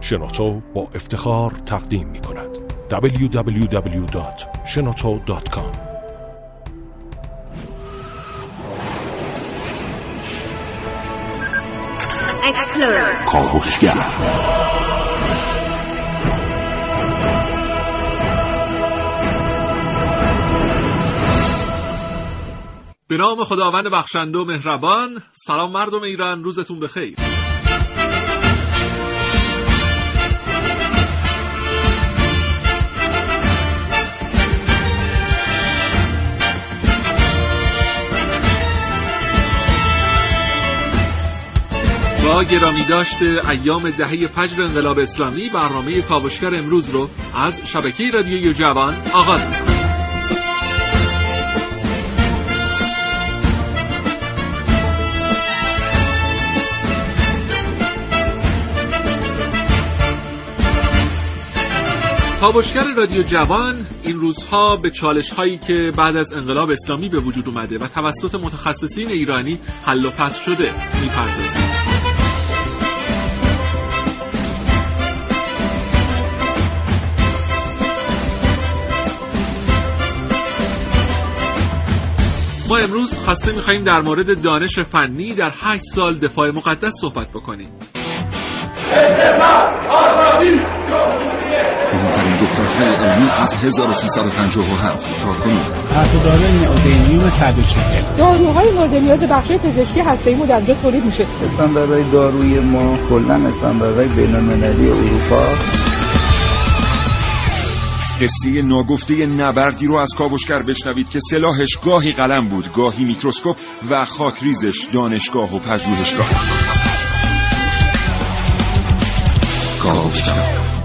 شنوتو با افتخار تقدیم می کند. www.shenoto.com کاوشگر به نام خداوند بخشنده و مهربان سلام مردم ایران روزتون بخیر. با گرامی داشته ایام دهه فجر انقلاب اسلامی برنامه کاوشگر امروز رو از شبکه رادیوی جوان آغاز می‌کنم. کاوشگر رادیو جوان این روزها به چالش هایی که بعد از انقلاب اسلامی به وجود اومده و توسط متخصصین ایرانی حل و فصل شده می‌پردازیم. ما امروز خاصه میخواییم در مورد دانش فنی در 8 سال دفاع مقدس صحبت بکنیم. مهمترین رخدادهای علمی از 1357 تا کنون. داره نئودینیوم 140 داروهای مورد نیاز بخش پزشکی هسته‌ای در اونجا تولید میشه. استانداردهای داروی ما کلا استانداردهای بین‌المللی اروپا. قصه ناگفته نبردی رو از کاوشگر بشنوید که سلاحش گاهی قلم بود گاهی میکروسکوپ و خاکریزش دانشگاه و پژوهشگاه. کاوشگر.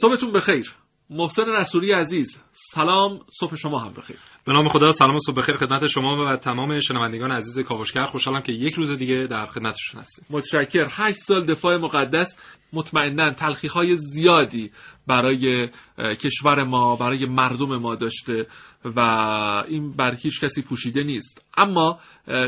صبحتون بخیر. محسن رسولی عزیز. سلام صبح شما هم بخیر. به نام خدا سلام و صبح بخیر خدمت شما و تمام شنوندگان عزیز کاوشگر. خوشحالم که یک روز دیگه در خدمتشون هستیم. متشکر هشت سال دفاع مقدس. مطمئنا تلخی های زیادی برای کشور ما برای مردم ما داشته و این بر هیچ کسی پوشیده نیست. اما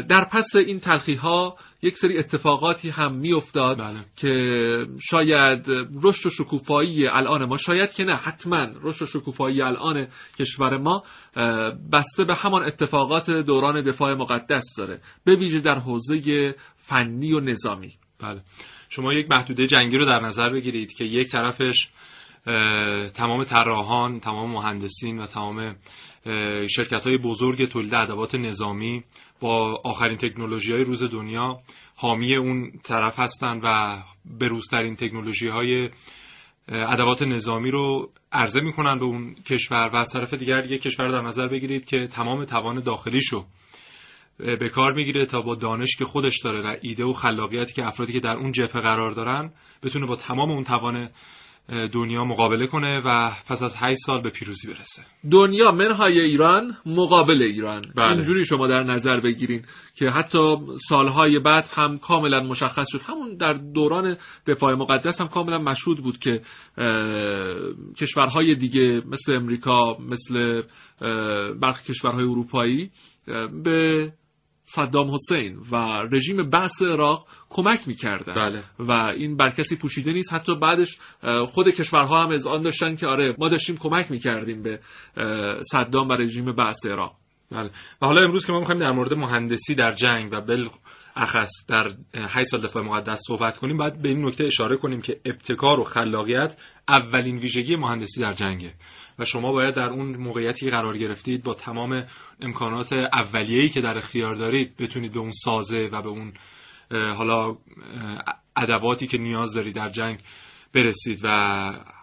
در پس این تلخی ها یک سری اتفاقاتی هم میافتاد بله. که شاید رشد و شکوفایی الان ما شاید که نه حتما رشد و شکوفایی الان کشور ما بسته به همان اتفاقات دوران دفاع مقدس داره به ویژه در حوزه فنی و نظامی بله شما یک محدوده جنگی رو در نظر بگیرید که یک طرفش تمام طراحان تمام مهندسین و تمام شرکت های بزرگ تولید ادوات نظامی با آخرین تکنولوژی های روز دنیا حامی اون طرف هستن و بروزترین تکنولوژی های ادوات نظامی رو عرضه می‌کنن به اون کشور و از طرف دیگر یک کشور در نظر بگیرید که تمام توان داخلیشو به کار می‌گیره تا با دانش که خودش داره و ایده و خلاقیتی که افرادی که در اون جبهه قرار دارن بتونه با تمام اون توان دنیا مقابله کنه و پس از 8 سال به پیروزی برسه. دنیا منهای ایران مقابل ایران. بله. اینجوری شما در نظر بگیرین که حتی سالهای بعد هم کاملا مشخص شد. همون در دوران دفاع مقدس هم کاملا مشهود بود که کشورهای دیگه مثل امریکا مثل برخی کشورهای اروپایی به صدام حسین و رژیم بعث عراق کمک می‌کردن. بله. و این بر کسی پوشیده نیست. حتی بعدش خود کشورها هم اذعان داشتن که آره ما داشتیم کمک می‌کردیم به صدام و رژیم بعث عراق. بله. و حالا امروز که ما می‌خوایم در مورد مهندسی در جنگ و بل اخص در 8 سال دفاع مقدس صحبت کنیم باید به این نکته اشاره کنیم که ابتکار و خلاقیت اولین ویژگی مهندسی در جنگه و شما باید در اون موقعیتی قرار گرفتید با تمام امکانات اولیه‌ای که در اختیار دارید بتونید به اون سازه و به اون حالا ادواتی که نیاز دارید در جنگ برسید و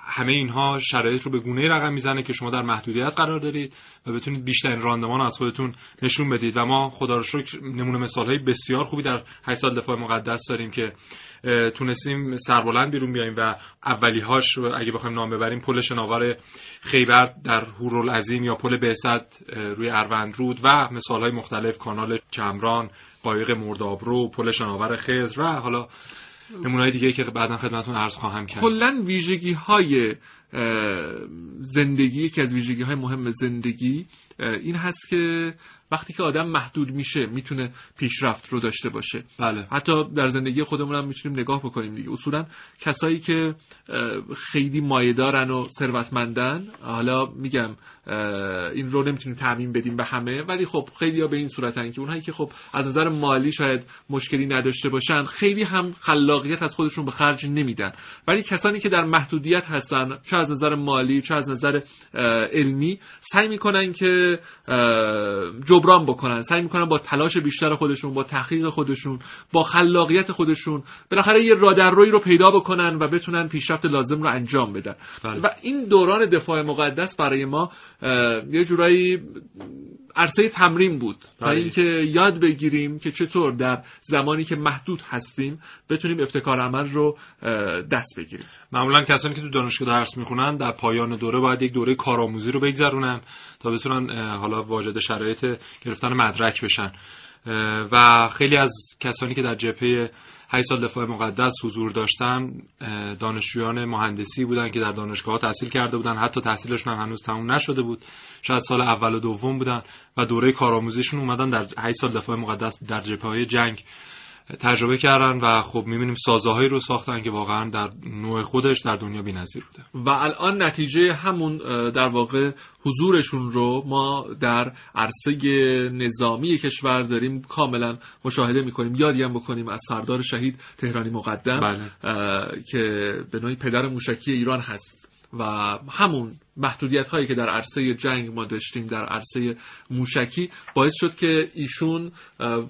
همه اینها شرایط رو به گونه رقم می‌زنه که شما در محدودیت قرار دارید و بتونید بیشترین راندمان از خودتون نشون بدید. و ما خدا رو شکر نمونه مثال های بسیار خوبی در 8 سال دفاع مقدس داریم که تونستیم سربلند بیرون بیایم و اولیهاش رو اگه بخوایم نام ببریم پل شناور خیبر در هورالعظیم یا پل بعثت روی اروندرود و مثال های مختلف کانال چمران قایق مردابرو پل شناور خزر و حالا نمونه‌های دیگه که بعدا خدمتتون عرض خواهم کرد. کلا ویژگی های زندگی یکی از ویژگی های مهم زندگی این هست که وقتی که آدم محدود میشه می‌تونه پیشرفت رو داشته باشه. بله. حتی در زندگی خودمون هم می‌تونیم نگاه بکنیم دیگه. اصولا کسایی که خیلی مایه دارن و ثروتمندن حالا میگم این رو نمی‌تونیم تعمین بدیم به همه ولی خب خیلی ها به این صورتن که اونهایی که خب از نظر مالی شاید مشکلی نداشته باشن خیلی هم خلاقیت از خودشون به خرج نمیدن. ولی کسانی که در محدودیت هستن چه از نظر مالی چه از نظر علمی. سعی می‌کنن که جبران بکنن. سعی می‌کنن با تلاش بیشتر خودشون با تحقیق خودشون با خلاقیت خودشون بالاخره یه رادرروی رو پیدا بکنن و بتونن پیشرفت لازم رو انجام بدن. بله. و این دوران دفاع مقدس برای ما یه جورایی عرصه تمرین بود. تا بله. اینکه یاد بگیریم که چطور در زمانی که محدود هستیم بتونیم ابتکار عمل رو دست بگیریم. معمولا کسانی که تو دانشگاه درس می‌خونن در پایان دوره باید یک دوره کارآموزی رو بگذرونن تا بتونن حالا واجد شرایط گرفتن مدرک بشن. و خیلی از کسانی که در جبهه 8 سال دفاع مقدس حضور داشتن دانشجویان مهندسی بودن که در دانشگاه تحصیل کرده بودن. حتی تحصیلشون هم هنوز تموم نشده بود. شاید سال اول و دوم بودن و دوره کارآموزیشون اومدن در 8 سال دفاع مقدس در جبهه جنگ. تجربه کردن و خب می‌بینیم سازهایی رو ساختن که واقعا در نوع خودش در دنیا بی‌نظیر بوده و الان نتیجه همون در واقع حضورشون رو ما در عرصه نظامی کشور داریم کاملا مشاهده می‌کنیم یادی هم بکنیم از سردار شهید تهرانی مقدم بله. که به نوعی پدر موشکی ایران هست و همون محدودیت هایی که در عرصه جنگ ما داشتیم در عرصه موشکی باعث شد که ایشون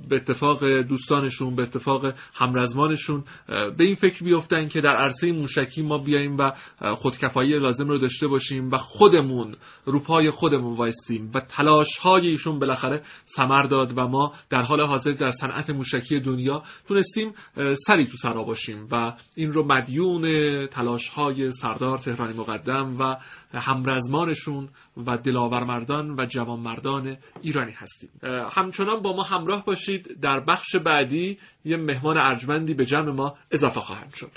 به اتفاق دوستانشون به اتفاق همرزمانشون به این فکر بیفتن که در عرصه موشکی ما بیاییم و خودکفایی لازم رو داشته باشیم و خودمون رو پای خودمون وایستیم و تلاش های ایشون بالاخره ثمر داد و ما در حال حاضر در صنعت موشکی دنیا تونستیم سری تو سرا باشیم و این رو مدیون تلاش های سردار تهرانی مقدم و همرزمانشون و دلاورمردان و جوانمردان ایرانی هستیم. همچنان با ما همراه باشید در بخش بعدی یه مهمان ارجمندی به جمع ما اضافه خواهند شد.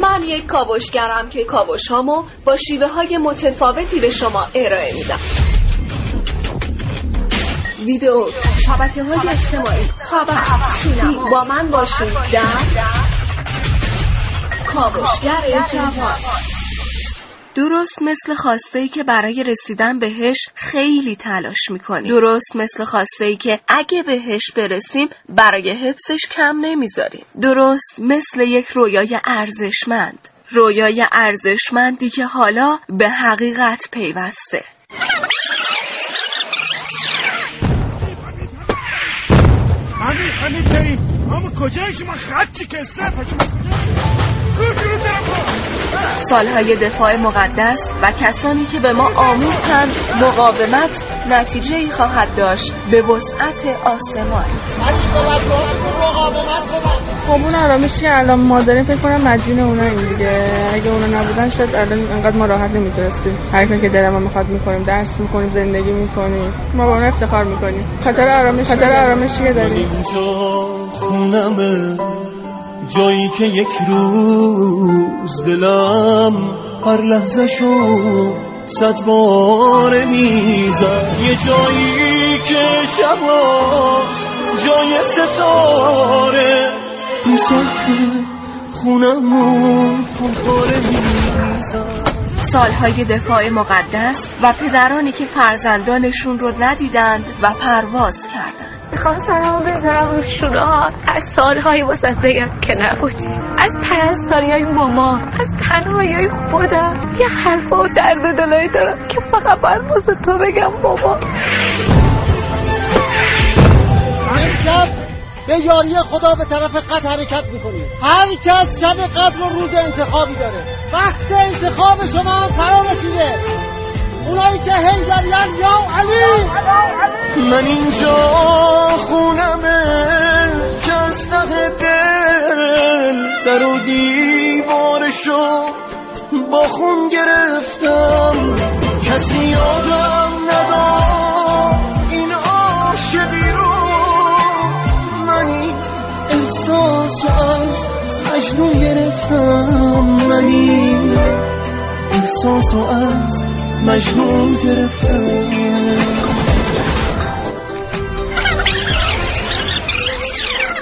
من یک کاوشگرم که کاوش هامو با شیوه های متفاوتی به شما ارائه میدم. ویدیو شبکه های اجتماعی. خبر با من باشید. در کاوشگر جوان. درست مثل خواسته ای که برای رسیدن بهش خیلی تلاش می‌کنیم. درست مثل خواسته ای که اگه بهش برسیم برای حفظش کم نمی‌ذاریم. درست مثل یک رویای ارزشمند. رویای ارزشمندی که حالا به حقیقت پیوسته. همین همین بریم اما کجای شما خط چی کسته سالهای دفاع مقدس و کسانی که به ما آموختند مقاومت نتیجه ای خواهد داشت. به وسعت آسمان. خب اون آرامشی که الان ما داریم فکر کنم مدیون اونا این دیگه. اگه اونا نبودن شاید الان انقدر ما راحت نمی‌تونستیم. هر کاری که دلمون می‌خواد می‌کنیم درس می‌کنیم زندگی می‌کنیم. ما با اون افتخار می‌کنیم. خاطر آرامش خاطر آرامشی که داریم. خونمه. جایی که یک روز دلم هر لحظه شو صد بار می‌زد. یه جایی که شباش جای ستاره. سخت خونمون پاره می‌زد. سالهای دفاع مقدس و پدرانی که فرزندانشون رو ندیدند و پرواز کردند. می‌خواستم بزنم رو شونه ها از سالهای واسه بگم که نبودی. از پرستاری های مامان از تنهایی های خودم. یه حرفا و درد دلایی دارم که فقط باید واسه تو بگم بابا امشب به یاری خدا به طرف قد حرکت می‌کنیم هر کس شب قدر رو روز انتخابی داره. وقت انتخاب شما هم فرا رسیده. اونایی که هی دارین یا علی! من اینجا خونمه که از ته دل در و دیوارشو با خون گرفتم. کسی یادم نداد این عاشقی رو. من این احساس از مجنون گرفتم. منی احساس و از مجنون گرفتم.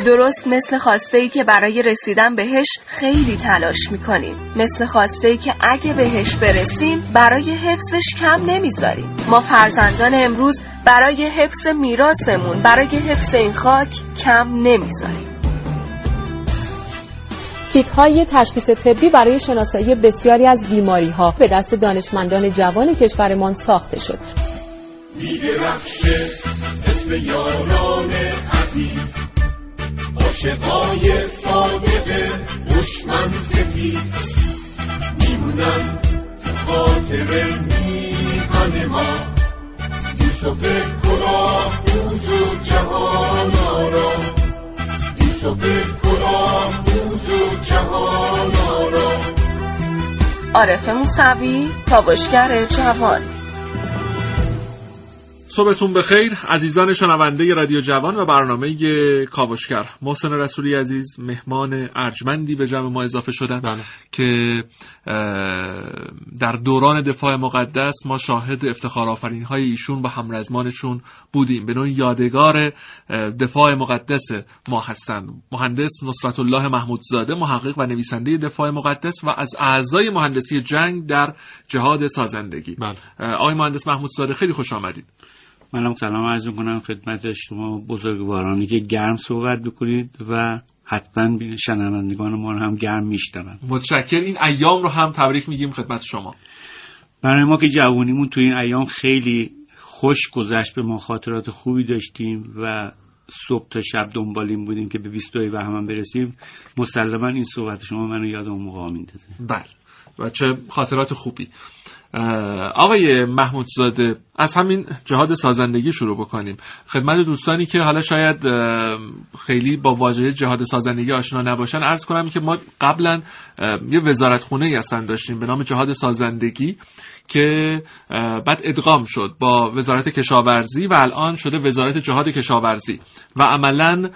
درست مثل خواسته ای که برای رسیدن بهش خیلی تلاش می‌کنیم. مثل خواسته ای که اگه بهش برسیم برای حفظش کم نمی‌ذاریم. ما فرزندان امروز برای حفظ میراثمون برای حفظ این خاک کم نمی‌ذاریم. کیت های تشخیص طبی برای شناسایی بسیاری از بیماری ها به دست دانشمندان جوان کشورمان ساخته شد. اسم یاران عزیز. عاشقای صادق دشمن سفید میمونن خاطر میهن ما. یوسف کلاه دوز و جهان آرا یوسف کلاه دوز و جهان آرا عارف موسوی کاوشگر جوان. صبحتون بخیر عزیزان شنونده رادیو جوان و برنامه کاوشگر. محسن رسولی عزیز مهمان ارجمندی به جمع ما اضافه شدن بله. که در دوران دفاع مقدس ما شاهد افتخار آفرین های ایشون با همرزمانشون بودیم. به نوعی یادگار دفاع مقدس ما هستند. مهندس نصرت الله محمودزاده محقق و نویسنده دفاع مقدس و از اعضای مهندسی جنگ در جهاد سازندگی. بله. آقای مهندس محمودزاده خیلی خوش آمدید. منم سلام عرض می‌کنم خدمت شما بزرگوارانی که گرم صحبت بکنید و حتما شنوندگان ما رو هم گرم میشنون متشکر این ایام رو هم تبریک میگیم خدمت شما. برای ما که جوانیمون تو این ایام خیلی خوش گذشت به ما خاطرات خوبی داشتیم و صبح تا شب دنبالیم بودیم که به 22 بهمن برسیم. مسلما این صحبت شما منو یاد اون موقع میندازه بله. و چه خاطرات خوبی. آقای محمود زاده از همین جهاد سازندگی شروع بکنیم. خدمت دوستانی که حالا شاید خیلی با واژه جهاد سازندگی آشنا نباشن ارز کنم که ما قبلا یه وزارت خونه هستن داشتیم به نام جهاد سازندگی. که بعد ادغام شد با وزارت کشاورزی و الان شده وزارت جهاد کشاورزی. و عملا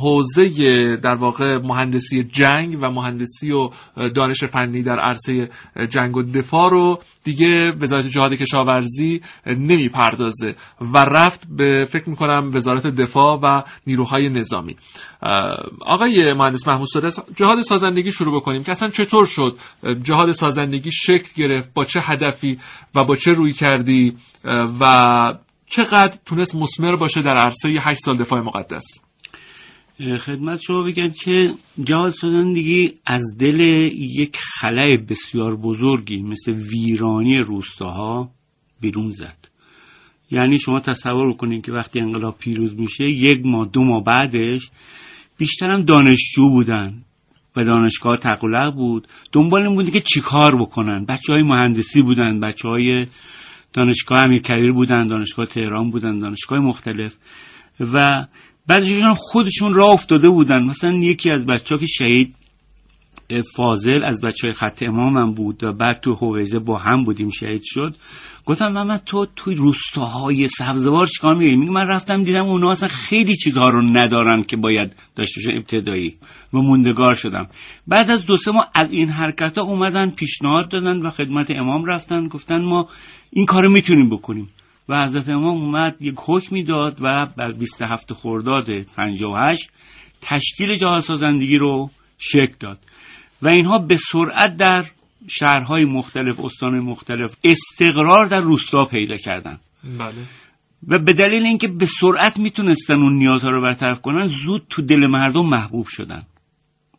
حوزه در واقع مهندسی جنگ و مهندسی و دانش فنی در عرصه جنگ و دفاع رو دیگه وزارت جهاد کشاورزی نمی‌پردازه و رفت به فکر می‌کنم وزارت دفاع و نیروهای نظامی. آقای مهندس محمود جهاد سازندگی شروع بکنیم که اصلا چطور شد؟ جهاد سازندگی شکل گرفت با چه هدفی و با چه روی کردی؟ و چقدر تونست مسمر باشه در عرصه 8 سال دفاع مقدس؟ خدمت شما بگم که جهاد سازندگی از دل یک خلای بسیار بزرگی مثل ویرانی روستاها بیرون زد. یعنی شما تصور کنید که وقتی انقلاب پیروز میشه یک ماه دو ماه بعدش بیشترم دانشجو بودن. و دانشگاه تقلق بود. دنبال این بودی که چیکار بکنن. بچه های مهندسی بودن بچه های دانشگاه امیرکبیر بودن دانشگاه تهران بودن دانشگاه مختلف. و بعد خودشون راه افتاده بودن. مثلا یکی از بچه ها که شهید فاضل از بچه های خط امامم بود و بعد تو هویزه با هم بودیم شهید شد. گفتم من تو توی روستاهای سبزوار چیکار میگی میگه من رفتم دیدم اونا اصلا خیلی چیزها رو ندارن که باید داشته ابتدایی. و موندگار شدم. بعد از دو سه ماه از این حرکت ها اومدن پیشنهاد دادن و خدمت امام رفتن. گفتن ما این کارو می‌تونیم بکنیم. و حضرت امام اومد یک حکمی داد و بر 27 خرداد 58 تشکیل جهاد سازندگی رو شکل داد. و اینها به سرعت در شهرهای مختلف استان مختلف استقرار در روستا پیدا کردن. بله. و به دلیل اینکه به سرعت می‌تونستن اون نیازها رو برطرف کنن زود تو دل مردم محبوب شدن.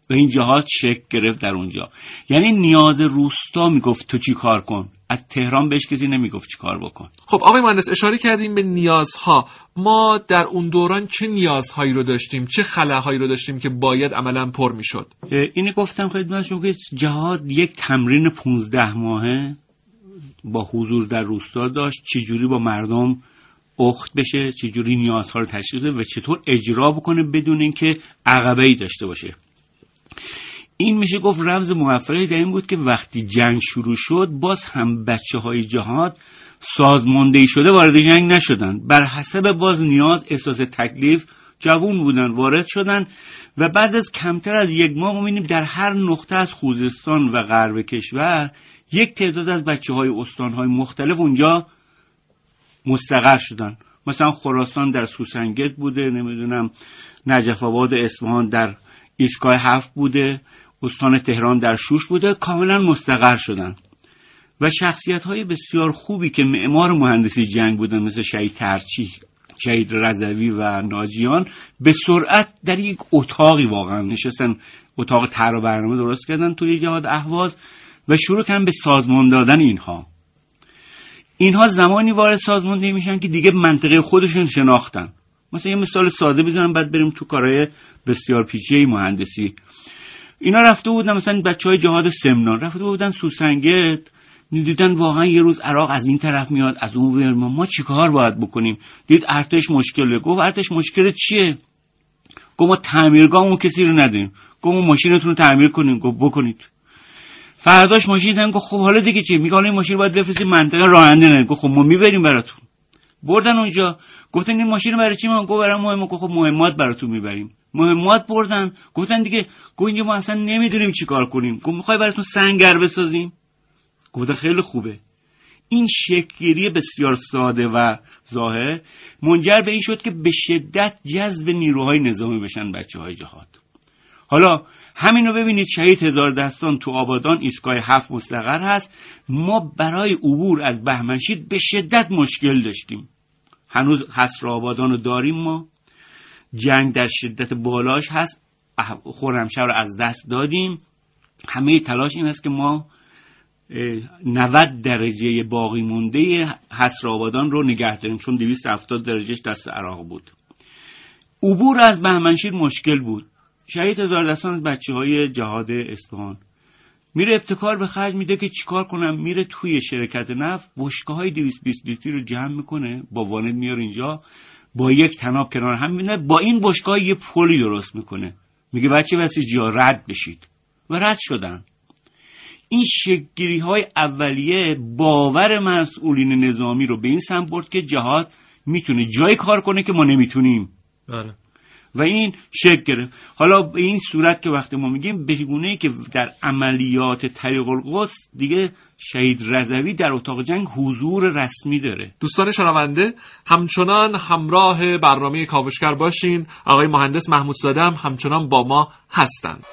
و این جهات شکل گرفت در اونجا. یعنی نیاز روستا می‌گفت تو چی کار کن؟ از تهران بهش کسی نمی‌گفت چی کار بکن. خب آقای مهندس اشاره کردیم به نیازها. ما در اون دوران چه نیازهایی رو داشتیم؟ چه خلاهایی رو داشتیم که باید عملا پر می‌شد؟ اینو گفتم خدمتتون که جهاد یک تمرین 15 ماهه. با حضور در روستا داشت. چجوری با مردم اخت بشه؟ چجوری نیازها رو تشخیص و چطور اجرا بکنه بدون اینکه عقبه ای داشته باشه؟ این میشه گفت رمز موفقی در این بود که وقتی جنگ شروع شد باز هم بچه های جهاد سازمانده شده وارد جنگ نشدن بر حسب باز نیاز احساس تکلیف جوون بودن وارد شدن و بعد از کمتر از یک ماه می‌بینیم در هر نقطه از خوزستان و غرب کشور یک تعداد از بچه های استان های مختلف اونجا مستقر شدن مثلا خراسان در سوسنگت بوده نمی‌دونم نجف آباد اصفهان در ایستگاه هفت بوده. استان تهران در شوش بوده کاملا مستقر شدن. و شخصیت های بسیار خوبی که معمار مهندسی جنگ بودن مثل شهید ترچی شهید رضوی و ناجیان به سرعت در یک اتاقی واقعا نشستن. اتاق طرح برنامه درست کردن توی جهاد اهواز و شروع کردن به سازمان دادن اینها. اینها زمانی وارد سازماندهی میشن که دیگه منطقه خودشون شناختن. مثلا یه مثال ساده بزنم بعد بریم تو کارهای بسیار پیچیده مهندسی. اینا رفته بودن مثلا بچه های جهاد سمنان. رفته بودن سوسنگت. دیدن واقعا یه روز عراق از این طرف میاد از اون ور ما چیکار باید بکنیم؟ دید ارتش مشکله. گفت ارتش مشکل چیه؟ گفت ما تعمیرگاهمون کسی رو ندیم گفت ما ماشینتون رو تعمیر کنیم. گفت بکنید. فرداش ماشین دادن گفت خب حالا دیگه چی؟ میگه حالا این ماشین باید بفرستیم منطقه راننده نه گفت خب ما می‌بریم براتون. بردن اونجا. گفتن این ماشین برای چی من گفت برای گفت خب مهمات براتون می‌بریم. مهمات بردن. گفتن دیگه گفت اینجا ما اصلا نمی‌دونیم چیکار کنیم. گفت می‌خوای براتون سنگر بسازیم؟ گفتن خیلی خوبه. این شکلگیری بسیار ساده و ظاهر منجر به این شد که به شدت جذب نیروهای نظامی بشن بچه های جهاد. حالا همین رو ببینید شهید هزار دستان تو آبادان ایستگاه هفت مستقر هست. ما برای عبور از بهمنشید به شدت مشکل داشتیم. هنوز حسر آبادان رو داریم ما. جنگ در شدت بالاش هست. خورمشهر رو از دست دادیم. همه تلاش این است که ما 90 درجه باقی مونده حسر آبادان رو نگه داریم چون 270 درجهش دست عراق بود. عبور از بهمنشیر مشکل بود. شهید هزار دستان از بچه های جهاد اصفهان. میره ابتکار به خرج میده که چیکار کنم؟ میره توی شرکت نفت بشکه های 220 لیتری رو جمع می‌کنه با وانت میاره اینجا با یک تناب کنار هم میده با این بشکه یه پلی درست می‌کنه. میگه بچه جا رد بشید. و رد شدن. این شکگیری های اولیه باور مسئولین نظامی رو به این سمت که جهاد می‌تونه جای کار کنه که ما نمی‌تونیم. بله. و این شکل گرفت. حالا به این صورت که وقتی ما میگیم به گونه که در عملیات طریق القدس دیگه شهید رضوی در اتاق جنگ حضور رسمی داره. دوستان شنونده همچنان همراه برنامه کاوشگر باشین. آقای مهندس محمود ساده همچنان با ما هستند.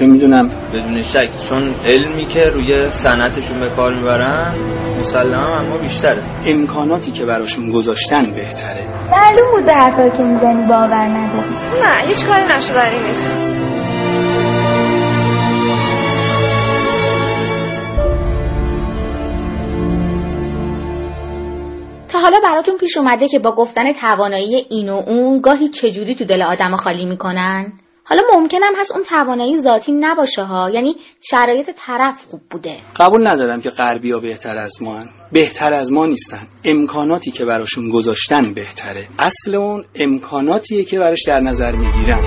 چه می‌دونم. بدون شک. چون علمی که روی صنعتشون به کار می‌برن مسلما اما بیشتره. امکاناتی که براشون گذاشتن بهتره. معلوم بوده حرفایی که می‌زنی باور نداری. نه هیچ کاری نشدنی نیست. تا حالا براتون پیش اومده که با گفتن توانایی این و اون گاهی چجوری تو دل آدم خالی می‌کنن؟ حالا ممکنم هست اون توانایی ذاتی نباشه ها. یعنی شرایط طرف خوب بوده. قبول ندارم که غربی ها بهتر از ما هن. بهتر از ما نیستن. امکاناتی که براشون گذاشتن بهتره. اصل اون امکاناتیه که براش در نظر می‌گیرن.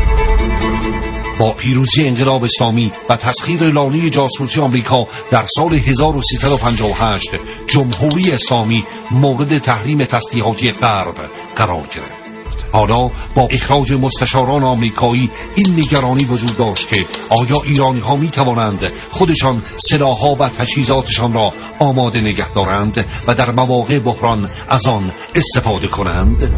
با پیروزی انقلاب اسلامی و تسخیر لانه جاسوسی آمریکا در سال 1358 جمهوری اسلامی مورد تحریم تسلیحاتی غرب قرار گرفت. حالا با اخراج مستشاران آمریکایی این نگرانی وجود داشت که آیا ایرانی ها می توانند خودشان سلاحها و تجهیزاتشان را آماده نگه دارند و در مواقع بحران از آن استفاده کنند؟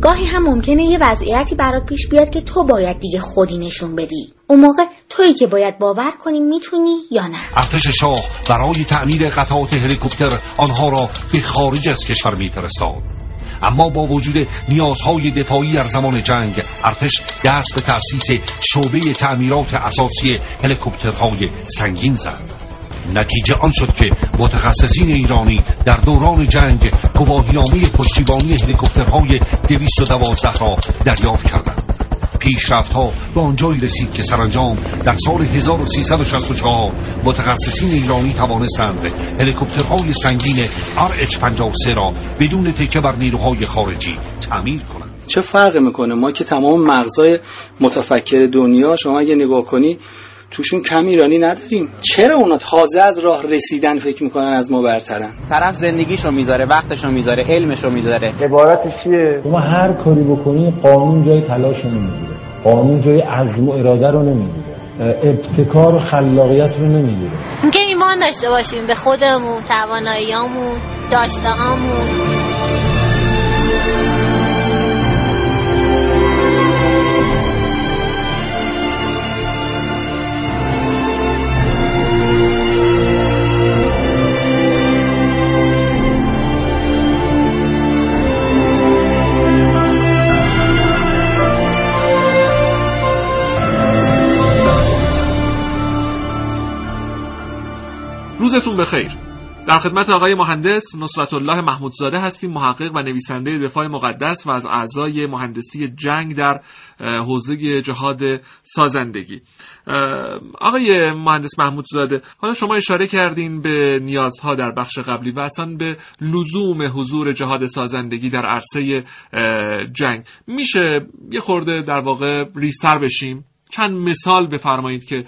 گاهی هم ممکنه یه وضعیتی برات پیش بیاد که تو باید دیگه خودی نشون بدی. اون موقع تویی که باید باور کنی می‌تونی یا نه. ارتش شاه برای تعمیر قطعات هلیکوپتر آنها را به خارج از کشور میفرستاد. اما با وجود نیازهای دفاعی در زمان جنگ ارتش دست به تأسیس شعبه تعمیرات اساسی هلیکوپترهای سنگین زد. نتیجه آن شد که متخصصین ایرانی در دوران جنگ گواهینامه پشتیبانی هلیکوپترهای 212 را دریافت کردند. پیشرفت ها به آنجایی رسید که سرانجام در سال 1364 متخصصین ایرانی توانستند هلیکوپترهای سنگین RH-53 را بدون تکه بر نیروهای خارجی تعمیر کنند. چه فرق می‌کنه؟ ما که تمام مغزای متفکر دنیا شما اگه نگاه کنی توشون کم ایرانی نداریم. چرا اونا تازه از راه رسیدن فکر می‌کنن از ما برترن؟ طرف زندگیشو می‌ذاره وقتشو می‌ذاره علمشو می‌ذاره. عبارتش چیه؟ شما هر کاری بکنی قانون جای تلاش نمی‌گیره. قانون جای عزم و اراده رو نمی‌گیره. ابتکار و خلاقیت رو نمی‌گیره. اینکه ایمان داشته باشیم به خودمون تواناییامون داشتههامون. روزتون بخیر. در خدمت آقای مهندس نصرت الله محمودزاده هستیم محقق و نویسنده دفاع مقدس و از اعضای مهندسی جنگ در حوزه جهاد سازندگی. آقای مهندس محمودزاده حالا شما اشاره کردین به نیازها در بخش قبلی و اصلا به لزوم حضور جهاد سازندگی در عرصه جنگ. میشه یه خورده در واقع ریستر بشیم؟ چند مثال بفرمایید که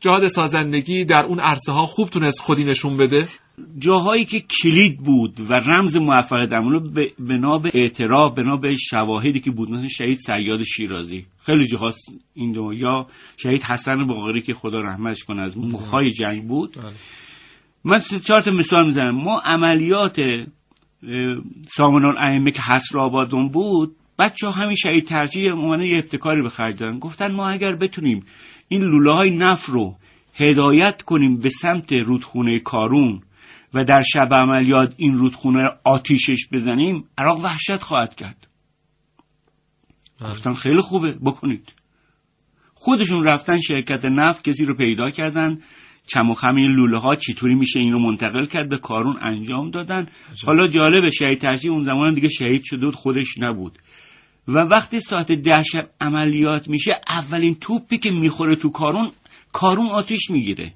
جهاد سازندگی در اون عرصه ها خوب تونست خودی نشون بده؟ جاهایی که کلید بود و رمز موفقیت اونو به بنا به اعتراف بنا به شواهدی که بود مثل شهید سیاد شیرازی. خیلی جاها این دو یا شهید حسن باقری که خدا رحمتش کنه از مخای جنگ بود. من چهار تا مثال می‌زنم. ما عملیات سامان الائمه که حسر آبادون بود بچه ها همین شهید ترجیح اومدن یه ابتکاری به خرج دادن. گفتن ما اگر بتونیم این لوله های نف رو هدایت کنیم به سمت رودخونه کارون و در شب عملیات این رودخونه آتیشش بزنیم عراق وحشت خواهد کرد. گفتن خیلی خوبه بکنید. خودشون رفتن شرکت نفت کسی رو پیدا کردن. چم و خم این لوله ها چطوری میشه این رو منتقل کرد به کارون انجام دادن. حالا جالب شهید ترجیح اون زمان دیگه شهید شده بود خودش نبود. و وقتی ساعت ده شب عملیات میشه اولین توپی که می‌خوره تو کارون کارون آتیش می‌گیره.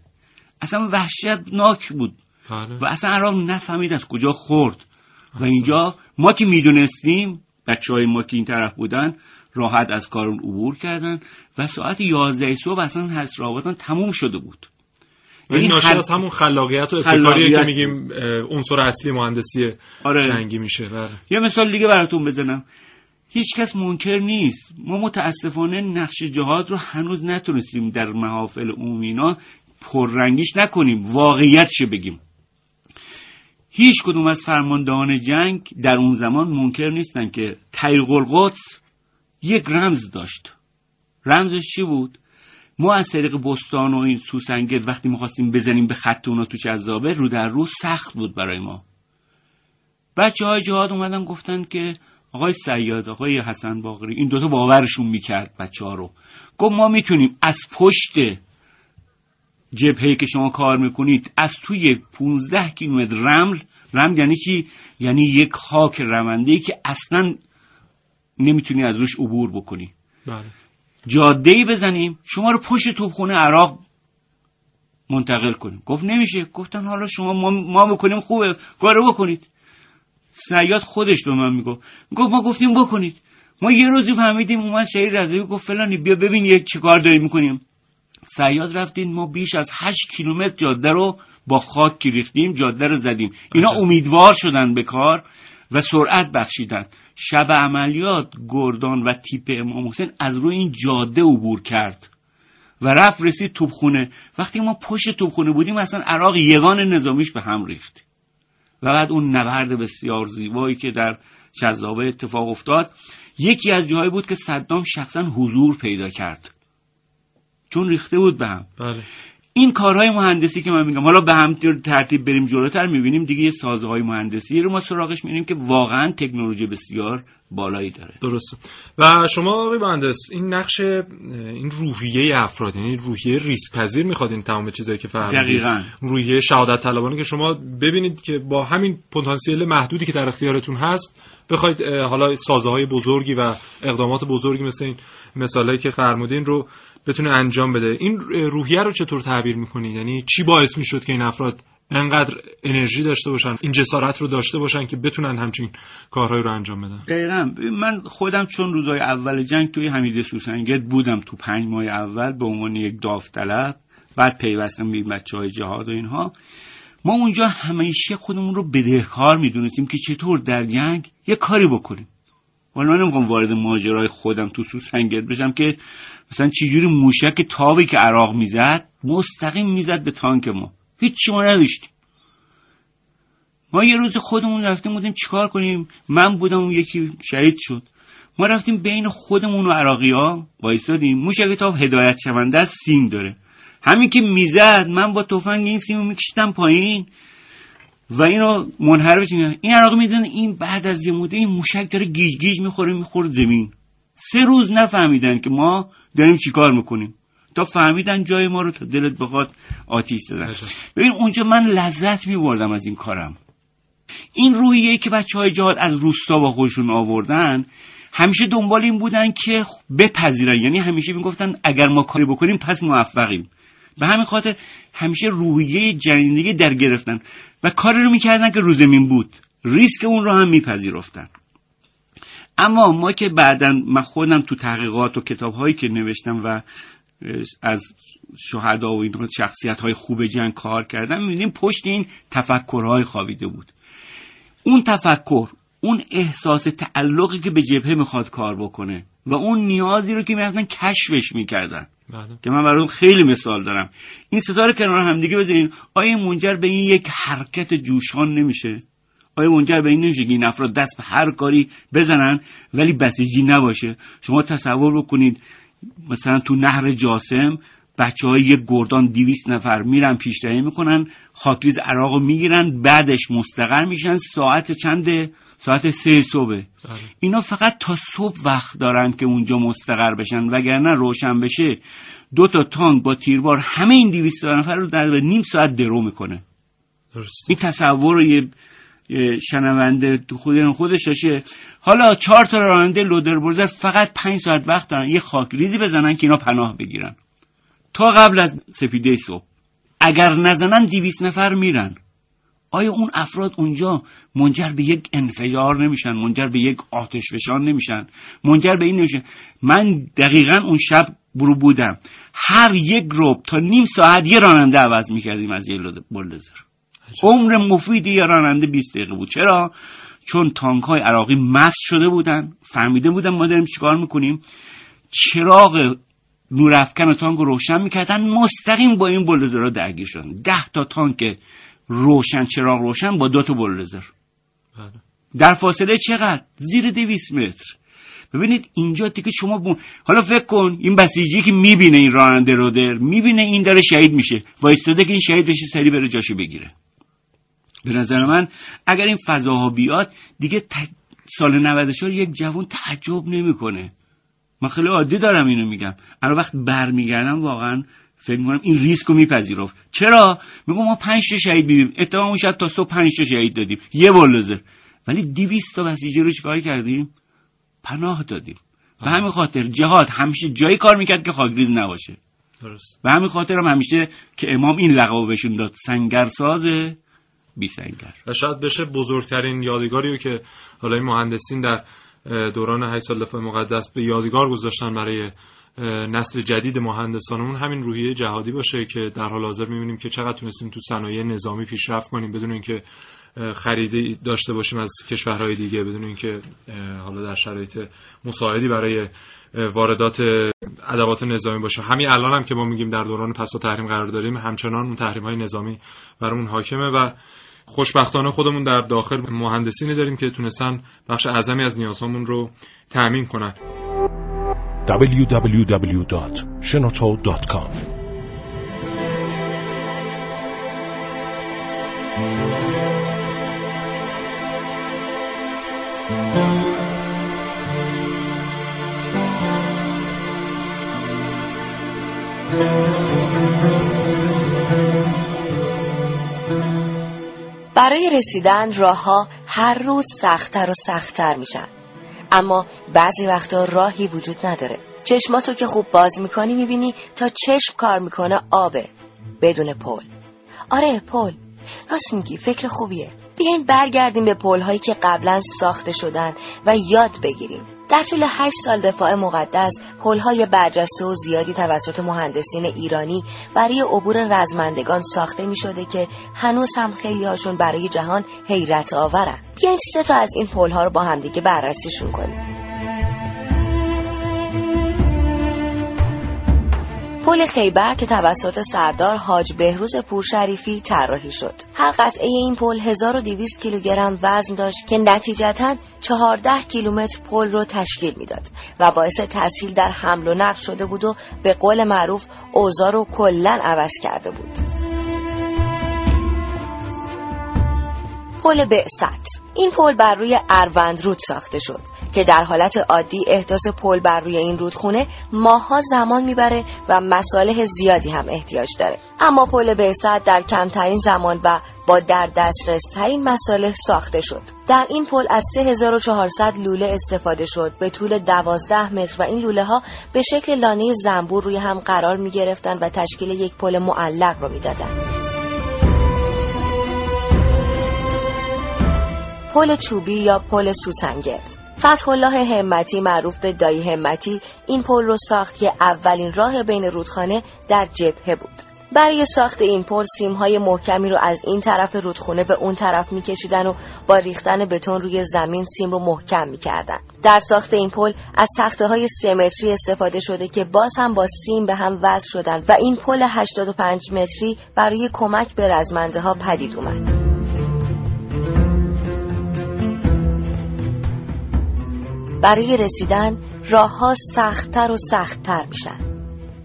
اصلا وحشتناک بود. و اصلا عراق نفهمید از کجا خورد. و اینجا ما که می‌دونستیم بچه های ما که این طرف بودن راحت از کارون عبور کردن و ساعت یازده صبح اصلا حسر آبادان تموم شده بود. این ناشی از همون خلاقیت و ابتکاریه که میگیم عنصر اصلی مهندسی آره. جنگی میشه. بره. یه مثال دیگه براتون بزنم. هیچ کس منکر نیست. ما متاسفانه نقش جهاد رو هنوز نتونستیم در محافل عمومینا پررنگیش نکنیم. واقعیتش بگیم؟ هیچ کدوم از فرماندهان جنگ در اون زمان منکر نیستن که طریق القدس یک رمز داشت. رمزش چی بود؟ ما از طریق بستان و این سوسنگت وقتی می‌خواستیم بزنیم به خط اونا تو جذابه رو در رو سخت بود برای ما. بچه های جهاد اومدن گفتن که آقای سیاد آقای حسن باقری این دوتا باورشون می‌کرد بچه ها رو. گفت ما می‌تونیم از پشت جبهه که شما کار می‌کنید از توی 15 کیلومتر رمل رمل یعنی چی؟ یعنی یک خاک رونده که اصلا نمی‌تونی از روش عبور بکنی. بله. جاده ای بزنیم شما رو پشت توپخونه عراق منتقل کنیم. گفت نمیشه. گفتن حالا شما ما, ما بکنیم خوبه. کارو بکنید. سیاد خودش به من می‌گفت. گفت ما گفتیم بکنید. ما یه روزی فهمیدیم اومد شهید رضوی گفت فلانی بیا ببین یه چه کار داریم می‌کنیم. سیاد رفتیم ما بیش از 8 کیلومتر جاده رو با خاک ریختیم جاده رو زدیم. اینا امیدوار شدن به کار و سرعت بخشیدن. شب عملیات گردان و تیپ امام حسین از روی این جاده عبور کرد و رفت رسید توبخونه وقتی ما پشت توبخونه بودیم اصلا عراق یگان نظامیش به هم ریخت. و بعد اون نبرد بسیار زیبایی که در جذابه اتفاق افتاد یکی از جاهایی بود که صدام شخصا حضور پیدا کرد چون ریخته بود به هم بله. این کارهای مهندسی که من میگم حالا به هم ترتیب بریم جلوتر می‌بینیم دیگه یه سازهای مهندسی رو ما سراغش می‌بینیم که واقعا تکنولوژی بسیار بالایی داره. درست و شما آقای مهندس این نقش این روحیه افراد یعنی روحیه ریسک پذیر می‌خواد این تمام چیزایی که فهمیدید؟ دقیقاً. روحیه شهادت طلبانه که شما ببینید که با همین پتانسیل محدودی که در اختیارتون هست بخواید حالا سازه های بزرگی و اقدامات بزرگی مثل این مثالهایی که فرمودین رو بتونه انجام بده. این روحیه رو چطور تعبیر می‌کنید یعنی چی باعث می‌شد که این افراد انقدر انرژی داشته باشن این جسارت رو داشته باشن که بتونن همچین کارهایی رو انجام بدن؟ دقیقا. من خودم چون روزای اول جنگ توی حمید سوسنگت بودم تو پنج ماه اول به عنوان یک داوطلب بعد پیوستم به بچه های جهاد و اینها. ما اونجا همیشه خودمون رو بدهکار می‌دونستیم که چطور در جنگ یه کاری بکنیم. حالا من نمی‌خوام وارد ماجرای خودم تو سوسنگت بشم که مثلا چجوری موشک تابی که عراق می‌زد مستقیم می‌زد به تانک ما. هیچی ما نداشتیم. ما یه روز خودمون رفتیم بودیم چیکار کنیم؟ من بودم اون یکی شهید شد. ما رفتیم بین خودمون و عراقی ها وایستادیم. موشک تاب هدایت شونده از سیم داره. همین که می‌زد من با تفنگ این سیمو میکشیدم پایین. و اینو منحرفش می‌کنم این عراقی میدن این بعد از یه مدت این موشک داره گیج گیج می‌خوره می‌خوره زمین. سه روز نفهمیدن که ما داریم چیکار می‌کنیم. تا فهمیدن جای ما رو تا دلت بخواد آتیش زدن. ببین اونجا من لذت میبردم از این کارم. این روحیه که بچه های جهاد از روستا با خودشون آوردن همیشه دنبال این بودن که بپذیرن. یعنی همیشه می‌گفتن اگر ما کاری بکنیم پس موفقیم. به همین خاطر همیشه روحیه جنیندگی در گرفتن و کاری رو می‌کردن که رو زمین بود. ریسک اون رو هم میپذیرفتن. اما ما که بعدا من خودم تو تحقیقات و کتاب هایی که نوشتم و از شهدا و این شخصیت های خوب جنگ کار کردم می‌بینیم پشت این تفکرهای خوابیده بود. اون تفکر اون احساس تعلقی که به جبهه می‌خواد کار بکنه و اون نیازی رو که می‌رفتن کشفش می‌کردن. بله. که من برای خیلی مثال دارم. این ستاره کنار هم دیگه بذارین. آیا منجر به این یک حرکت جوشان نمیشه؟ آیا منجر به این نمیشه که این افراد دست به هر کاری بزنن ولی بسیجی نباشه؟ شما تصور بکنید مثلا تو نهر جاسم بچه های یک گردان دیویست نفر میرن پیشتهی می‌کنن خاکریز عراق رو می‌گیرن بعدش مستقر میشن ساعت چنده؟ ساعت سه صبح. اینا فقط تا صبح وقت دارن که اونجا مستقر بشن وگرنه روشن بشه دو تا تانک با تیربار همه این دویست نفر رو در نیم ساعت درو می‌کنه. درست. این تصور رو یه شنونده تو خود خودش داشته. حالا چهار تا راننده لودر برزر فقط پنج ساعت وقت دارن. یه خاکریزی بزنن که اینا پناه بگیرن. تا قبل از سپیده صبح. اگر نزنن دیویس نفر میرن. آیا اون افراد اونجا منجر به یک انفجار نمیشن منجر به یک آتش فشان نمیشن؟ منجر به این نمیشن من دقیقا اون شب برو بودم. هر یک روب تا نیم ساعت یه راننده عوض می‌کردیم از یه بلدزر عمر مفید یه راننده 20 دقیقه بود. چرا؟ چون تانک های عراقی مست شده بودن. فهمیده بودن ما داریم چیکار می‌کنیم؟ چراغ نورافکن تانک رو روشن می‌کردن. مستقیم با این بلدزرها درگیر شدن. ده تا تانک روشن چراغ روشن با دو تا بلدزر در فاصله چقدر؟ زیر دویست متر. ببینید اینجا دیگه شما بون... حالا فکر کن این بسیجی که می‌بینه این راننده رو در می‌بینه این داره شهید میشه. وایستاده که این شهید بشه سری بره جاشو بگیره. به نظر من اگر این فضاها بیاد دیگه ت... سال 94 یک جوان تعجب نمی‌کنه. من خیلی عادی دارم اینو میگم. اما وقت برمیگردم واقعا فکر می‌کنم این ریسک رو میپذیرفت. چرا؟ میگم ما پنج تا شهید میدیم. اتفاقا شب تا صبح پنج تا شهید دادیم. یه بلوزر ولی 200 تا بسیجی رو چیکار کردیم؟ پناه دادیم. به همین خاطر جهاد همیشه جایی کار می‌کرد که خاکریز نباشه. درست. به همین خاطر هم همیشه که امام این لقب بهشون داد. سنگرساز بی سنگر. و شاید بشه بزرگترین یادگاری رو که حالا این مهندسین در دوران 8 سال دفاع مقدس به یادگار گذاشتن برای نسل جدید مهندسانمون همین روحیه جهادی باشه که در حال حاضر می‌بینیم که چقدر تونستیم تو صنایع نظامی پیشرفت کنیم بدون اینکه خریده داشته باشیم از کشورهای دیگه بدون اینکه حالا در شرایط مساعدی برای واردات ادوات نظامی باشه. همین الان هم که ما میگیم در دوران پس و تحریم قرار داریم همچنان اون تحریم های نظامی برامون حاکمه و خوشبختانه خودمون در داخل مهندسینی داریم که تونستن بخش اعظمی از نیازهامون رو تأمین کنن. www.shenoto.com برای رسیدن راهها هر روز سختتر و سختتر میشن. اما بعضی وقتا راهی وجود نداره. چشماتو که خوب باز می‌کنی می‌بینی تا چشم کار می‌کنه آبه. بدون پل. آره پل. راست میگی فکر خوبیه. بیاین برگردیم به پلهایی که قبلا ساخته شدن و یاد بگیریم. در طول هشت سال دفاع مقدس پلهای برجسته و زیادی توسط مهندسین ایرانی برای عبور رزمندگان ساخته می شده که هنوز هم خیلی هاشون برای جهان حیرت آورن. بیاین سه تا از این پلها رو با همدیگه بررسیشون کنیم. پل خیبر که توسط سردار حاج بهروز پورشریفی طراحی شد. هر قطعه این پل 1200 کیلوگرم وزن داشت که نتیجتا 14 کیلومتر پل رو تشکیل می‌داد و باعث تسهیل در حمل و نقل شده بود و به قول معروف اوزار رو کلا عوض کرده بود. پل بعثت این پل بر روی اروند رود ساخته شد که در حالت عادی احداث پل بر روی این رودخونه ماها زمان می‌بره و مصالح زیادی هم احتیاج داره. اما پل بعثت در کمترین زمان و با در دسترس ترین مصالح ساخته شد. در این پل از 3400 لوله استفاده شد. به طول 12 متر و این لوله ها به شکل لانه زنبور روی هم قرار می گرفتن و تشکیل یک پل معلق را می‌دادند. پل چوبی یا پل سوسنگرد. فتح الله همتی معروف به دایی همتی این پل رو ساخت که اولین راه بین رودخانه در جبهه بود. برای ساخت این پل سیم های محکمی رو از این طرف رودخونه به اون طرف میکشیدن و با ریختن بتون روی زمین سیم رو محکم می‌کردن. در ساخت این پل از تخته های استفاده شده که باز هم با سیم به هم وصل شدن و این پل 85 متری برای کمک به رزمنده ها پدید اومد. برای رسیدن راه ها سختتر و سختتر میشن.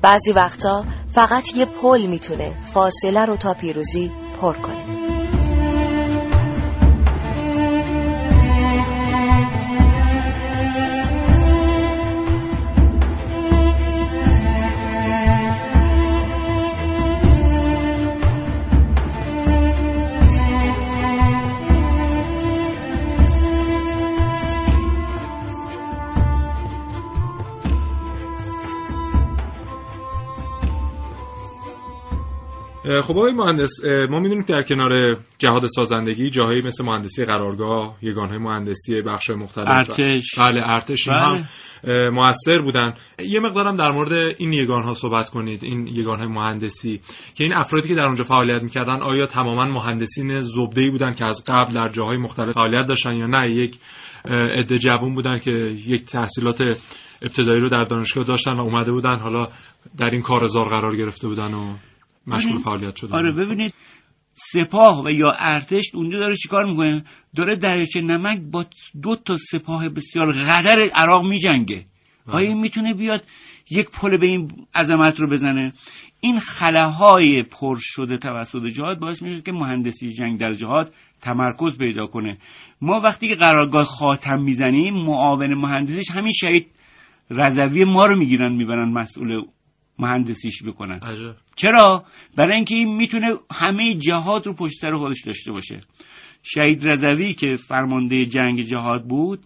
بعضی وقتا فقط یه پل می‌تونه فاصله رو تا پیروزی پر کنه. خب آقای مهندس ما می‌دونیم در کنار جهاد سازندگی جاهایی مثل مهندسی قرارگاه یگانهای مهندسی بخش مختلف ارتش. بله ارتش بله. هم موثر بودن. یه مقدارم در مورد این یگان ها صحبت کنید این یگان های مهندسی. که این افرادی که در اونجا فعالیت می‌کردن آیا تماما مهندسین زبده بودن که از قبل در جاهای مختلف فعالیت داشتن یا نه؟ یک عده جوون بودن که یک تحصیلات ابتدایی رو در دانشگاه داشتن و اومده بودن حالا در این کار زار قرار گرفته بودن و مشغول فعالیت شدن آره ببینید سپاه و یا ارتش اونجا داره چیکار می‌کنه؟ داره دریاچه نمک با دو تا سپاه بسیار قدر عراق میجنگه. بله. آیا می‌تونه بیاد یک پل به این عظمت رو بزنه؟ این خلاهای پر شده توسط جهاد باعث میشه که مهندسی جنگ در جهاد تمرکز پیدا کنه. ما وقتی که قرارگاه خاتم می‌زنیم معاون مهندسیش همین شهید رضوی ما رو می‌گیرن می‌برن مسئول مهندسیش بکنن. چرا؟ برای اینکه این می‌تونه همه جهاد رو پشت سر خودش داشته باشه. شهید رضوی که فرمانده جنگ جهاد بود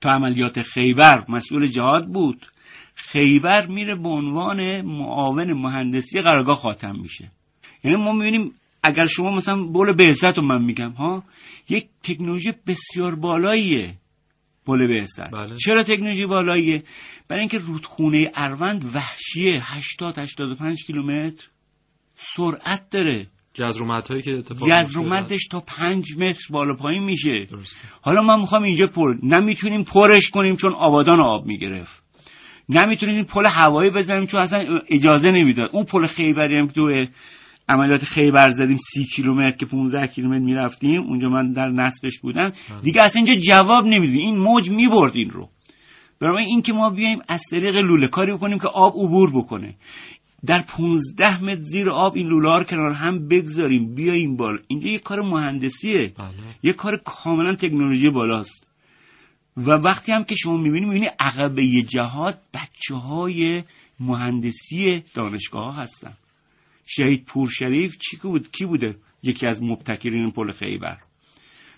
تا عملیات خیبر مسئول جهاد بود. خیبر میره به عنوان معاون مهندسی قرارگاه خاتم میشه. یعنی ما می‌بینیم اگر شما مثلا بول بعثت رو من میگم ها یک تکنولوژی بسیار بالاییه. پل بعثت بله. چرا تکنولوژی بالاییه برای اینکه رودخونه اروند وحشیه 80 85 کیلومتر سرعت داره. جزرومت هایی که اتفاق جزرومتش تا 5 متر بالا پایین میشه. درسته. حالا من می‌خوام اینجا پر نمی‌تونیم پرش کنیم چون آبادان آب می‌گرفت. نمی‌تونیم این پل هوایی بزنیم چون اصلا اجازه نمی‌داد. اون پل خیبری هم که عملیات خیبر زدیم سی کیلومتر که 15 کیلومتر می‌رفتیم. اونجا من در نصبش بودم. بله. دیگه اصلا اینجا جواب نمیدیم این موج می‌برد این رو. برای این که ما بیایم از طریق لوله کاری بکنیم که آب عبور بکنه. در 15 متر زیر آب این لوله رو کنار هم بگذاریم بیایم بالا. اینجا یه کار مهندسیه. بله. یه کار کاملا تکنولوژی بالاست. و وقتی هم که شما می‌بینید می‌بینید عقبه جهاد بچه های مهندسی دانشگاه ها هستن. شهید پور شریف چی بود؟ کی بوده؟ یکی از مبتکرین پل خیبر.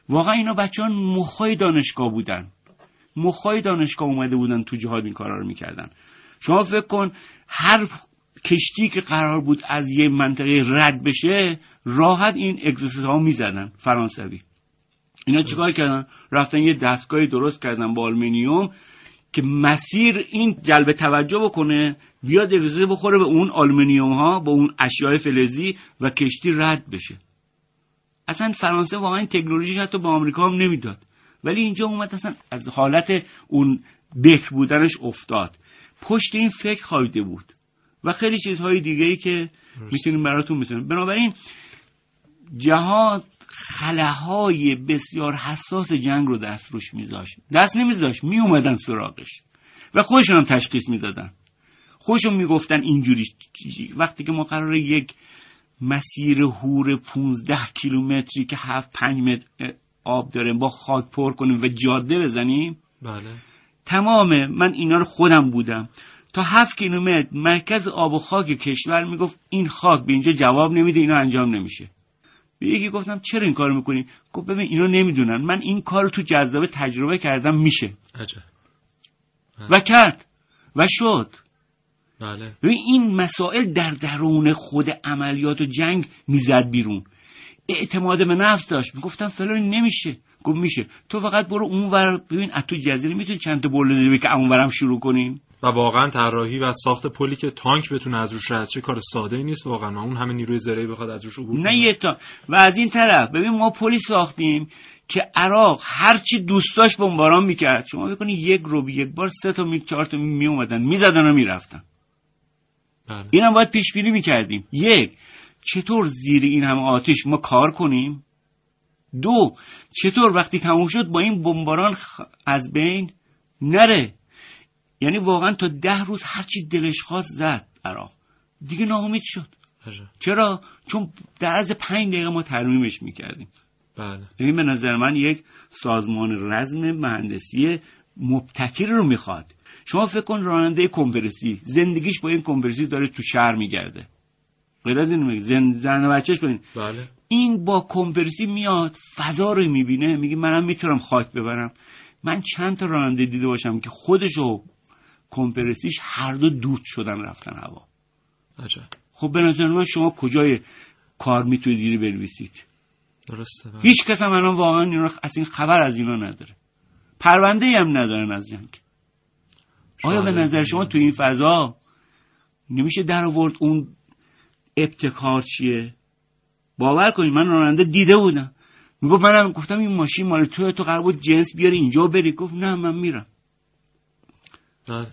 واقعا اینا بچه ها مخای دانشگاه بودن. مخای دانشگاه اومده بودن تو جهاد این کارا رو می‌کردن. شما فکر کن هر کشتی که قرار بود از یه منطقه رد بشه راحت این اگزوست ها می‌زدن فرانسوی. اینا چیکار کردن؟ رفتن یه دستگاهی درست کردن با آلومینیوم که مسیر این جلب توجه بکنه بیاد اگزوست بخوره به اون آلومینیوم ها با اون اشیاء فلزی و کشتی رد بشه. اصلا فرانسه واقعا این تکنولوژی حتی با آمریکا هم نمی‌داد. ولی اینجا اومد اصلا از حالت اون بکر بودنش افتاد. پشت این فکر خواهیده بود. و خیلی چیزهای دیگه ای که می‌تونیم براتون بسنیم بنابراین جهاد خلاهای بسیار حساس جنگ رو دست روش میذاشت. دست نمیذاشت میومدن سراغش. و خودشون هم تشخیص می‌دادن. خودشون می‌گفتن اینجوری وقتی که ما قرار یک مسیر هور 15 کیلومتری که 7 5 متر آب داره با خاک پر کنیم و جاده بزنیم. بله. تمام من اینا رو خودم بودم. تا هفت کیلومتر مرکز آب و خاک کشور می‌گفت این خاک به اینجا جواب نمیده اینا انجام نمیشه. به یکی گفتم چرا این کار می‌کنی؟ گفت ببین اینا نمی‌دونن. من این کار تو جذابه تجربه کردم میشه. عجب. و کرد. و شد. بله. ببین این مسائل در درون خود عملیات و جنگ می‌زد بیرون. اعتماد به نفس داشت. می‌گفتم فلان نمیشه. گفت میشه. تو فقط برو اون ور ببین از تو جزیره می‌تونی چند تا بلده که اون ورم شروع کنیم. و واقعا طراحی و ساخت پلی که تانک بتونه از روش رد شه کار ساده ای نیست واقعا اون همه نیروی زرهی بخواد از روش عبور نه یه تا. و از این طرف ببین ما پلی ساختیم که عراق هرچی دوست داشت بمباران می‌کرد. شما بکنی یک رو یک بار سه تا می چهار تا می اومدن می‌زدن و می‌رفتن. بله. اینم باید پیش بینی می‌کردیم. یک چطور زیر این همه آتش ما کار کنیم؟ دو چطور وقتی تموم شد با این بمباران از بین نره؟ یعنی واقعا تا ده روز هرچی دلش خواست زد عراق دیگه ناامید شد. چرا؟ چون در از پنج دقیقه ما ترمیمش می‌کردیم. بله. این به نظر من یک سازمان رزم مهندسی مبتکر رو می‌خواد. شما فکر کن راننده کمپرسی زندگیش با این کمپرسی داره تو شهر میگرده. غیر از این زن, زن و بچهش کنین بله. این با کمپرسی میاد فضا رو می‌بینه میگه منم می‌تونم خاک ببرم. من چند تا راننده دیده باشم که خودش و کمپرسیش هر دو دود شدن رفتن هوا. عجب. خب به نظر من شما کجای کار می‌تونید دیده بنویسید؟ درسته بله. هیچ کس هم الان واقعا از این خبر از اینا نداره. پرونده هم ندارن از جنگ. آیا به نظر شما تو این فضا نمیشه در آورد اون ابتکار چیه؟ باور کنید من راننده دیده بودم. می‌گفت منم گفتم این ماشین مال تو تو قرار بود جنس بیاری اینجا بری. گفت نه من میرم. بله.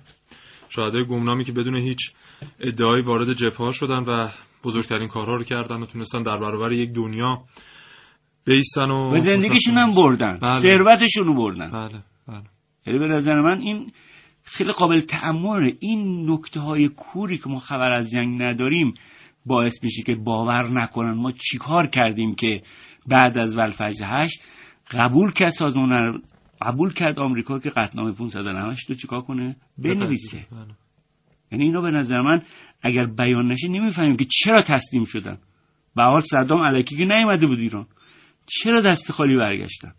شهدای گمنامی که بدون هیچ ادعایی وارد جبهه شدن و بزرگترین کارها رو کردن و تونستن در برابر یک دنیا بیستن و و زندگیشون هم بردن. بله. ثروتشون رو بردن. بله بله. یعنی به نظر من این خیلی قابل تأمله. این نکته های کوری که ما خبر از جنگ نداریم باعث میشه که باور نکنن. ما چیکار کردیم که بعد از ولفجر هشت قبول کرد سازمان قبول کرد آمریکا که قطنامه 598 رو چیکار کنه؟ بنویسه. بله. یعنی اینا به نظر من اگر بیان نشه نمی‌فهمیم که چرا تسلیم شدن. به حال صدام علکی که نیومده بود ایران. چرا دست خالی برگشتن؟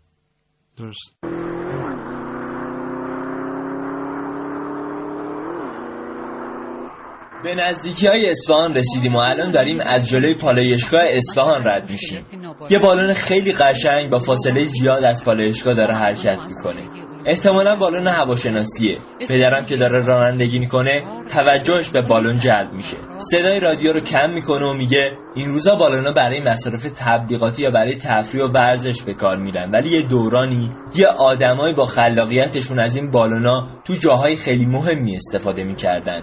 درست. به نزدیکی های اصفهان رسیدیم و الان داریم از جلوی پالایشگاه اصفهان رد میشیم. یه بالون خیلی قشنگ با فاصله زیاد از پالایشگاه داره حرکت می‌کنه. احتمالا بالون هواشناسیه. پدرم که داره رانندگی می‌کنه توجهش به بالون جلب میشه. صدای رادیو رو کم می‌کنه و میگه این روزا بالونا برای مصارف تبلیغاتی یا برای تفریح و ورزش به کار میرن. ولی یه دورانی یه آدمایی با خلاقیتشون از این بالونا تو جاهای خیلی مهمی استفاده می‌کردن.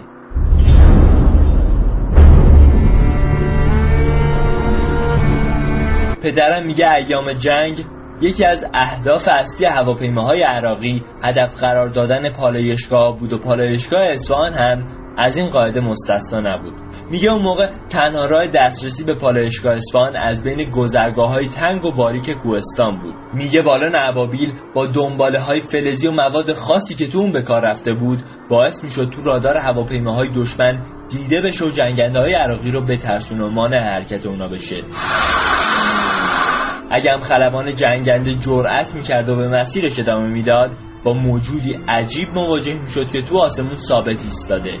پدرم میگه ایام جنگ یکی از اهداف اصلی هواپیماهای عراقی هدف قرار دادن پالایشگاه بود و پالایشگاه اصفهان هم از این قاعده مستثنا نبود. میگه اون موقع تنها راه دسترسی به پالایشگاه اصفهان از بین گذرگاه های تنگ و باریک کوهستان بود. میگه بالون ابابیل با دنباله های فلزی و مواد خاصی که تو اون به کار رفته بود باعث می‌شد تو رادار هواپیماهای دشمن دیده بشه و جنگنده های عراقی رو بترسونه و مانع حرکت اونا بشه. اگه هم خلبان جنگنده جرأت می‌کرد و به مسیرش ادامه می‌داد با موجودی عجیب مواجه می‌شد که تو آسمون ثابت ایستاده.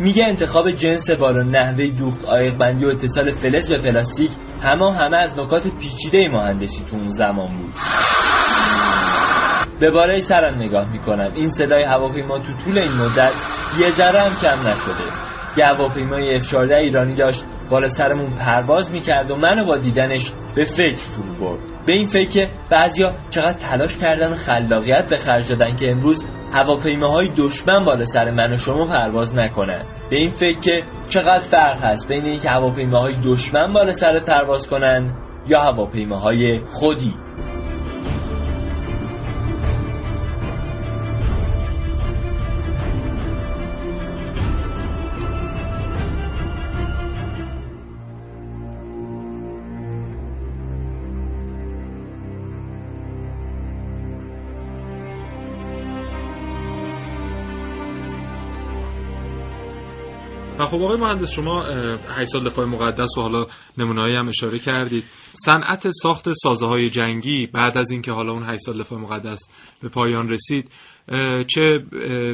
میگه انتخاب جنس بالون نحوه دوخت آیق بندی و اتصال فلز به پلاستیک همه همه از نکات پیچیده مهندسی تو اون زمان بود. به بالای سرم نگاه می‌کنم. این صدای هواپیما تو طول این مدت یه ذره هم کم نشده. یه هواپیمای F-14 ایرانی داشت بالا سرمون پرواز می‌کرد و منو با دیدنش به فکر فرو برد. به این فکر که بعضیا چقدر تلاش کردن و خلاقیت به خرج دادن که امروز هواپیماهای دشمن بالا سر من و شما پرواز نکنن. به این فکر که چقدر فرق هست بین اینکه هواپیماهای دشمن بالا سر پرواز کنن یا هواپیماهای خودی. خب آقای مهندس شما 8 سال دفاع مقدس و حالا نمونه‌ای هم اشاره کردید. صنعت ساخت سازه های جنگی بعد از اینکه حالا اون 8 سال دفاع مقدس به پایان رسید چه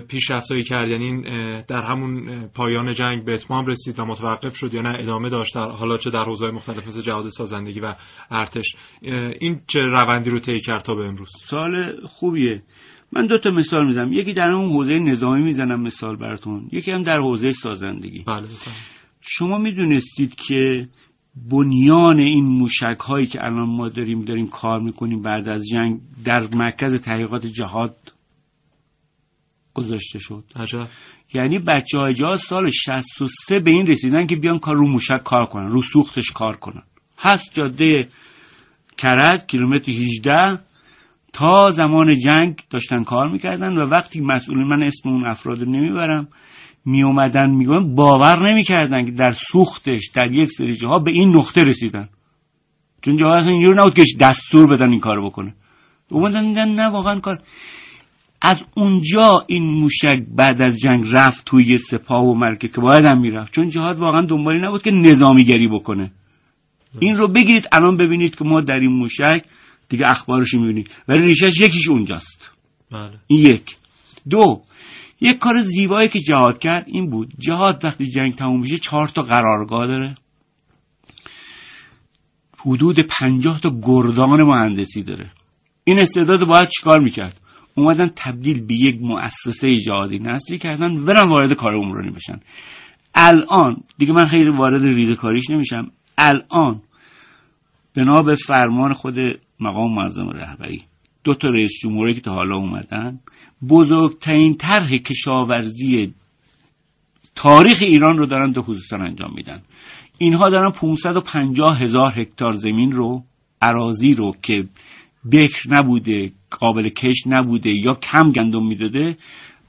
پیشرفتایی کرد؟ یعنی در همون پایان جنگ به اتمام رسید و متوقف شد یا نه؟ ادامه داشت در حالا چه در حوزه‌های مختلف مثل جهاد سازندگی و ارتش. این چه روندی رو طی کرد تا به امروز؟ سال خوبیه. من دو تا مثال می‌زنم. یکی در اون حوزه نظامی می‌زنم مثال براتون. یکی هم در حوزه سازندگی. بله شما می‌دونستید که بنیان این موشک هایی که الان ما داریم داریم کار می‌کنیم بعد از جنگ در مرکز تحقیقات جهاد گذاشته شد. عجب. یعنی بچه های جهاد سال 63 به این رسیدن که بیان کار رو موشک کار کنن رو سوختش کار کنن. هست جاده کرد کیلومتر 18 تا زمان جنگ داشتن کار می‌کردن و وقتی مسئولین من اسم اون افراد رو نمی‌برم می اومدن میگن باور نمی‌کردن که در سوختش در یک سری جاها به این نقطه رسیدن. چون جاها اینجور نبود که دستور بدن این کار بکنه. اومدن دیدن نه واقعا کار از اونجا این موشک بعد از جنگ رفت توی سپاه و مرکه که باید هم می‌رفت. چون جهاد واقعا دنبالی نبود که نظامیگری بکنه. این رو بگیرید الان ببینید که ما در این موشک دیگه اخبارش می‌بینید. ولی ریشش یکیش اونجاست. بله. این یک. دو. یک کار زیبایی که جهاد کرد این بود. جهاد وقتی جنگ تموم میشه چهار تا قرارگاه داره. حدود پنجاه تا گردان مهندسی داره. این استعداد باید چیکار می‌کرد؟ اومدن تبدیل به یک مؤسسه جهادی نسلی کردن برن وارد کار عمرانی بشن. الان دیگه من خیلی وارد ریزه کاریش نمیشم. الان بنا به فرمان خود مقام معظم رهبری دو تا رئیس جمهوری که تا حالا اومدن بزرگترین طرح کشاورزی تاریخ ایران رو دارن خوزستان انجام میدن. اینها دارن 550 هزار هکتار زمین رو عراضی رو که بکر نبوده قابل کش نبوده یا کم گندم می‌داده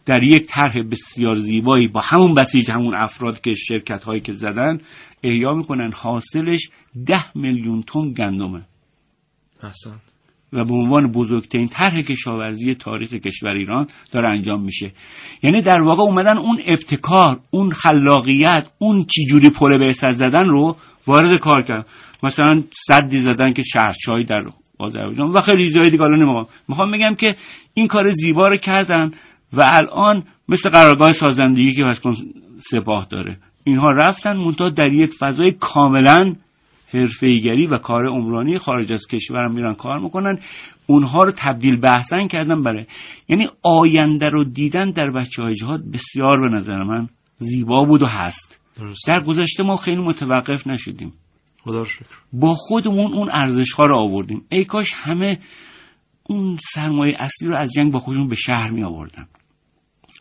در یک طرح بسیار زیبایی با همون بسیج همون افراد که شرکت هایی که زدن احیا می‌کنن. حاصلش ده میلیون تن گندمه. احسن. و به عنوان بزرگترین طرح کشاورزی تاریخ کشور ایران داره انجام میشه. یعنی در واقع اومدن اون ابتکار اون خلاقیت اون چجوری پل به زدن رو وارد کار کرد مثلا صدی زدن که شهرچای در آذربایجان و خیلی چیزای دیگه الان نمی‌خوام. می‌خوام بگم که این کار زیبا رو کردن و الان مثل قرارگاه سازندگی که واسه سپاه داره. اینها رفتن منتها در یک فضای کاملا حرفه‌ایگری و کار عمرانی خارج از کشورم میرن کار می‌کنن. اونها رو تبدیل به احسن کردن برای یعنی آینده رو دیدن در بچه های جهاد بسیار به نظر من زیبا بود و هست. درست. در گذشته ما خیلی متوقف نشدیم. خدا رو شکر. با خودمون اون ارزش ها رو آوردیم. ای کاش همه اون سرمایه اصلی رو از جنگ با خودشون به شهر می آوردن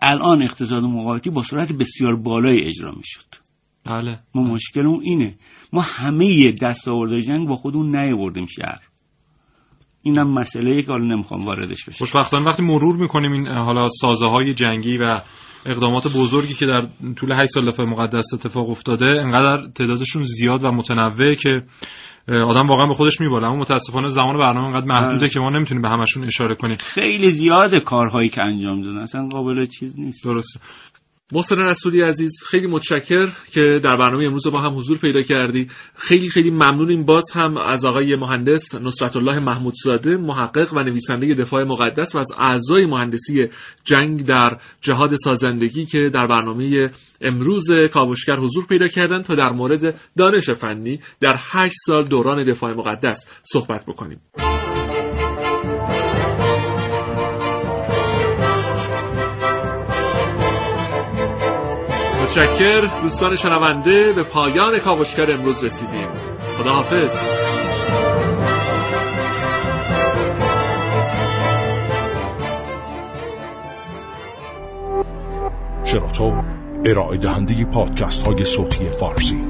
الان اقتصاد مقاومتی با سرعت بسیار بالای اجرا می شد بله. ما مشکلمون اینه. ما همه دستاوردهای جنگ با خودمون نیاوردیم شهر. اینم مسئله که حالا نمی‌خوام واردش بشم خوشبختانه وقتی مرور می‌کنیم این حالا سازه های جنگی و اقدامات بزرگی که در طول 8 سال دفاع مقدس اتفاق افتاده انقدر تعدادشون زیاد و متنوعه که آدم واقعا به خودش میباله. اما متاسفانه زمان برنامه انقدر محدوده که ما نمی‌تونیم به همشون اشاره کنیم. خیلی زیاده کارهایی که انجام دادن اصلا قابل چیز نیست. درسته. محسن رسولی عزیز خیلی متشکر که در برنامه امروز با هم حضور پیدا کردی. خیلی خیلی ممنونیم باز هم از آقای مهندس نصرت الله محمودزاده محقق و نویسنده دفاع مقدس و از اعضای مهندسی جنگ در جهاد سازندگی که در برنامه امروز کاوشگر حضور پیدا کردن تا در مورد دانش فنی در هشت سال دوران دفاع مقدس صحبت بکنیم. متشکر دوستان شنونده به پایان کاوشگر امروز رسیدیم. خداحافظ. شراطو ارائه دهنده پادکست های صوتی فارسی.